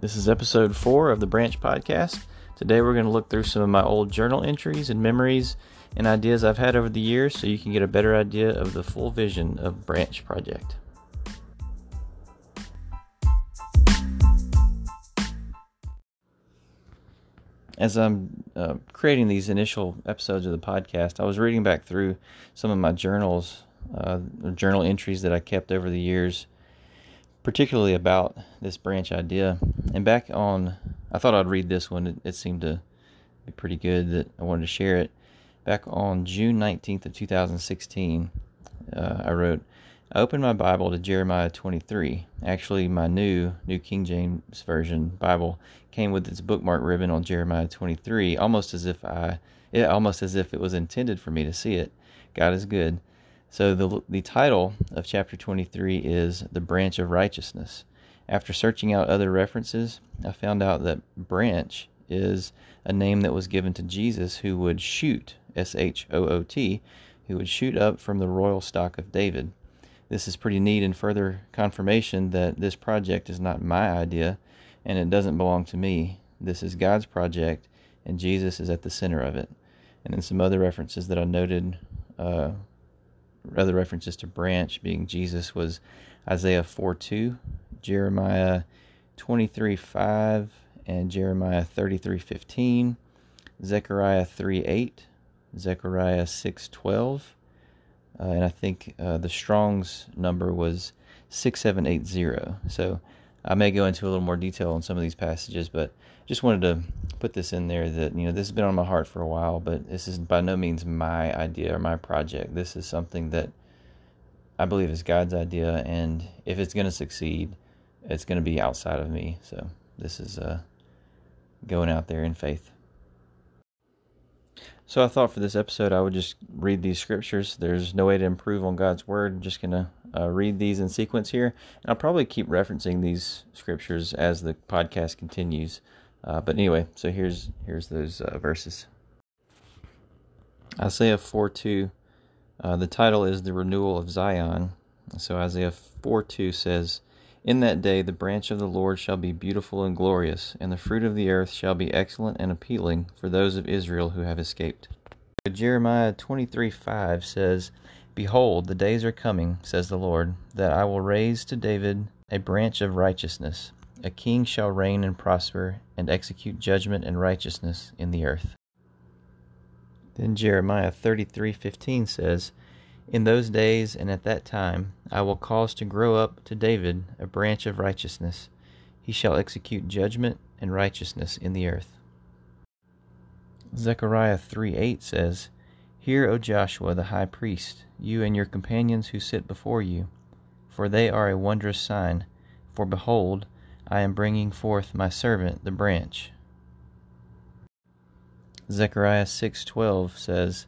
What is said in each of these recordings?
This is episode four of the Branch Podcast. Today we're going to look through some of my old journal entries and memories and ideas I've had over the years so you can get a better idea of the full vision of Branch Project. As I'm uh, creating these initial episodes of the podcast, I was reading back through some of my journals, uh, journal entries that I kept over the years particularly about this branch idea. And back on, I thought I'd read this one. It, it, seemed to be pretty good that I wanted to share it. Back on June 19th of 2016, uh, I wrote, I opened my Bible to Jeremiah 23. Actually, my new New King James Version Bible came with its bookmark ribbon on Jeremiah 23, almost as if I, it, almost as if it was intended for me to see it. God is good. So the the title of chapter 23 is The Branch of Righteousness. After searching out other references, I found out that branch is a name that was given to Jesus who would shoot, S H O O T, who would shoot up from the royal stock of David. This is pretty neat and further confirmation that this project is not my idea and it doesn't belong to me. This is God's project and Jesus is at the center of it. And then some other references that I noted uh, other references to branch being Jesus was Isaiah 4 2, Jeremiah 23 5, and Jeremiah 33 15, Zechariah 3 8, Zechariah 6 12, uh, and I think uh, the Strong's number was 6780. So I may go into a little more detail on some of these passages, but just wanted to put this in there that you know this has been on my heart for a while, but this is by no means my idea or my project. This is something that I believe is God's idea, and if it's going to succeed, it's going to be outside of me. So this is uh, going out there in faith. So I thought for this episode I would just read these scriptures. There's no way to improve on God's word. I'm just going to uh, read these in sequence here. And I'll probably keep referencing these scriptures as the podcast continues. Uh, but anyway, so here's here's those uh, verses. Isaiah 4 2. Uh, the title is The Renewal of Zion. So Isaiah 4 2 says, In that day the branch of the Lord shall be beautiful and glorious, and the fruit of the earth shall be excellent and appealing for those of Israel who have escaped. Jeremiah 23 5 says, Behold, the days are coming, says the Lord, that I will raise to David a branch of righteousness. A king shall reign and prosper, and execute judgment and righteousness in the earth. Then Jeremiah 33:15 says, In those days and at that time I will cause to grow up to David a branch of righteousness. He shall execute judgment and righteousness in the earth. Zechariah 3:8 says, Hear, O Joshua the high priest, you and your companions who sit before you, for they are a wondrous sign. For behold, I am bringing forth my servant the branch. Zechariah 6:12 says,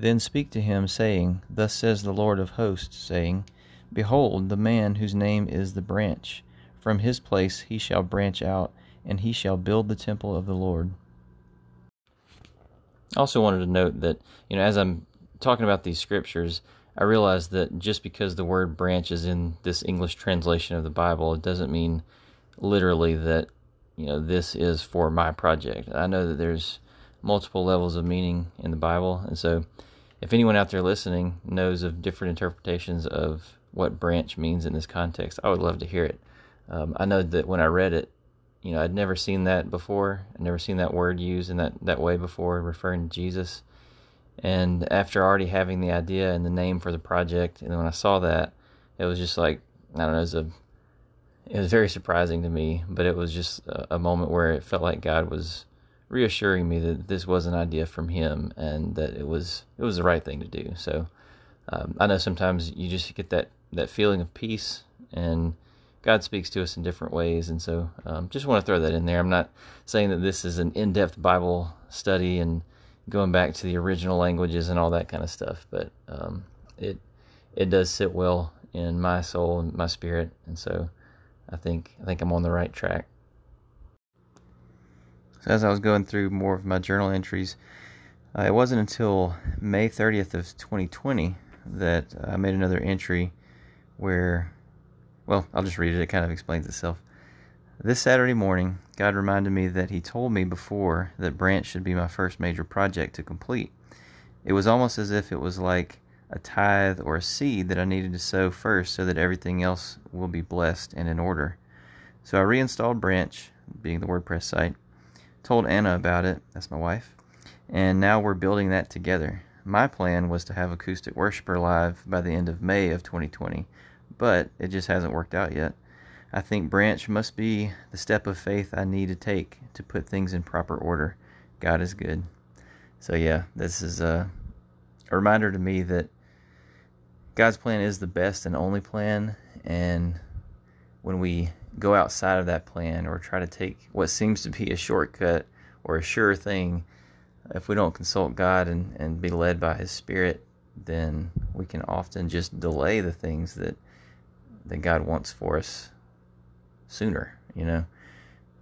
Then speak to him, saying, Thus says the Lord of hosts, saying, Behold, the man whose name is the branch. From his place he shall branch out, and he shall build the temple of the Lord. I also wanted to note that, you know, as I'm talking about these scriptures, I realize that just because the word branch is in this English translation of the Bible, it doesn't mean literally that, you know, this is for my project. I know that there's multiple levels of meaning in the Bible, and so if anyone out there listening knows of different interpretations of what branch means in this context, I would love to hear it. Um, I know that when I read it, you know, I'd never seen that before. I'd never seen that word used in that, that way before, referring to Jesus. And after already having the idea and the name for the project, and when I saw that, it was just like I don't know, it was a it was very surprising to me, but it was just a, a moment where it felt like God was reassuring me that this was an idea from Him and that it was it was the right thing to do. So um, I know sometimes you just get that that feeling of peace and God speaks to us in different ways, and so um, just want to throw that in there. I'm not saying that this is an in-depth Bible study and going back to the original languages and all that kind of stuff, but um, it it does sit well in my soul and my spirit, and so I think I think I'm on the right track. So as I was going through more of my journal entries, uh, it wasn't until May 30th of 2020 that I made another entry where well, I'll just read it. It kind of explains itself. This Saturday morning, God reminded me that He told me before that Branch should be my first major project to complete. It was almost as if it was like a tithe or a seed that I needed to sow first so that everything else will be blessed and in order. So I reinstalled Branch, being the WordPress site, told Anna about it, that's my wife, and now we're building that together. My plan was to have Acoustic Worshiper live by the end of May of 2020, but it just hasn't worked out yet. I think Branch must be the step of faith I need to take to put things in proper order. God is good. So, yeah, this is a, a reminder to me that God's plan is the best and only plan. And when we go outside of that plan or try to take what seems to be a shortcut or a sure thing, if we don't consult God and, and be led by His Spirit, then we can often just delay the things that that God wants for us sooner, you know.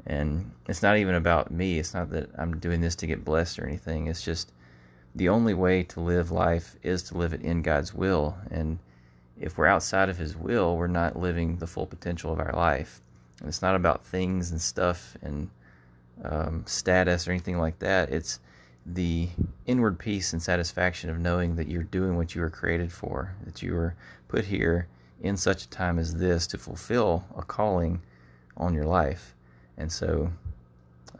And it's not even about me. It's not that I'm doing this to get blessed or anything. It's just the only way to live life is to live it in God's will. And if we're outside of His will, we're not living the full potential of our life. And it's not about things and stuff and um, status or anything like that. It's the inward peace and satisfaction of knowing that you're doing what you were created for, that you were put here in such a time as this to fulfill a calling on your life. And so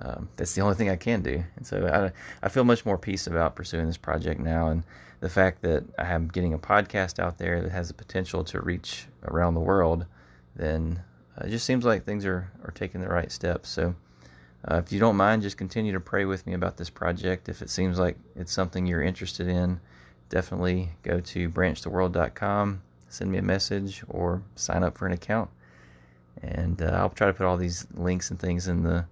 um, that's the only thing I can do. And so I, I feel much more peace about pursuing this project now. And the fact that I am getting a podcast out there that has the potential to reach around the world, then it just seems like things are, are taking the right steps. So uh, if you don't mind, just continue to pray with me about this project. If it seems like it's something you're interested in, definitely go to branchtheworld.com, send me a message, or sign up for an account and uh, I'll try to put all these links and things in the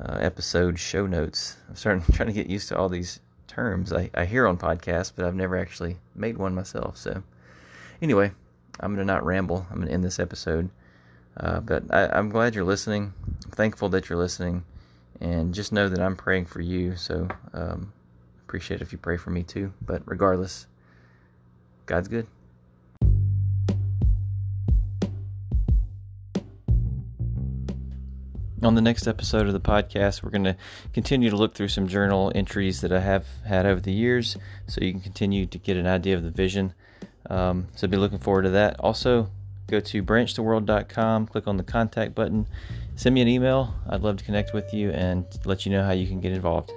uh, episode show notes. I'm starting trying to get used to all these terms I, I hear on podcasts, but I've never actually made one myself. So, anyway, I'm gonna not ramble. I'm gonna end this episode. Uh, but I, am glad you're listening. I'm thankful that you're listening, and just know that I'm praying for you. So, um, appreciate if you pray for me too. But regardless, God's good. On the next episode of the podcast, we're going to continue to look through some journal entries that I have had over the years so you can continue to get an idea of the vision. Um, so be looking forward to that. Also, go to branchtheworld.com, click on the contact button, send me an email. I'd love to connect with you and let you know how you can get involved.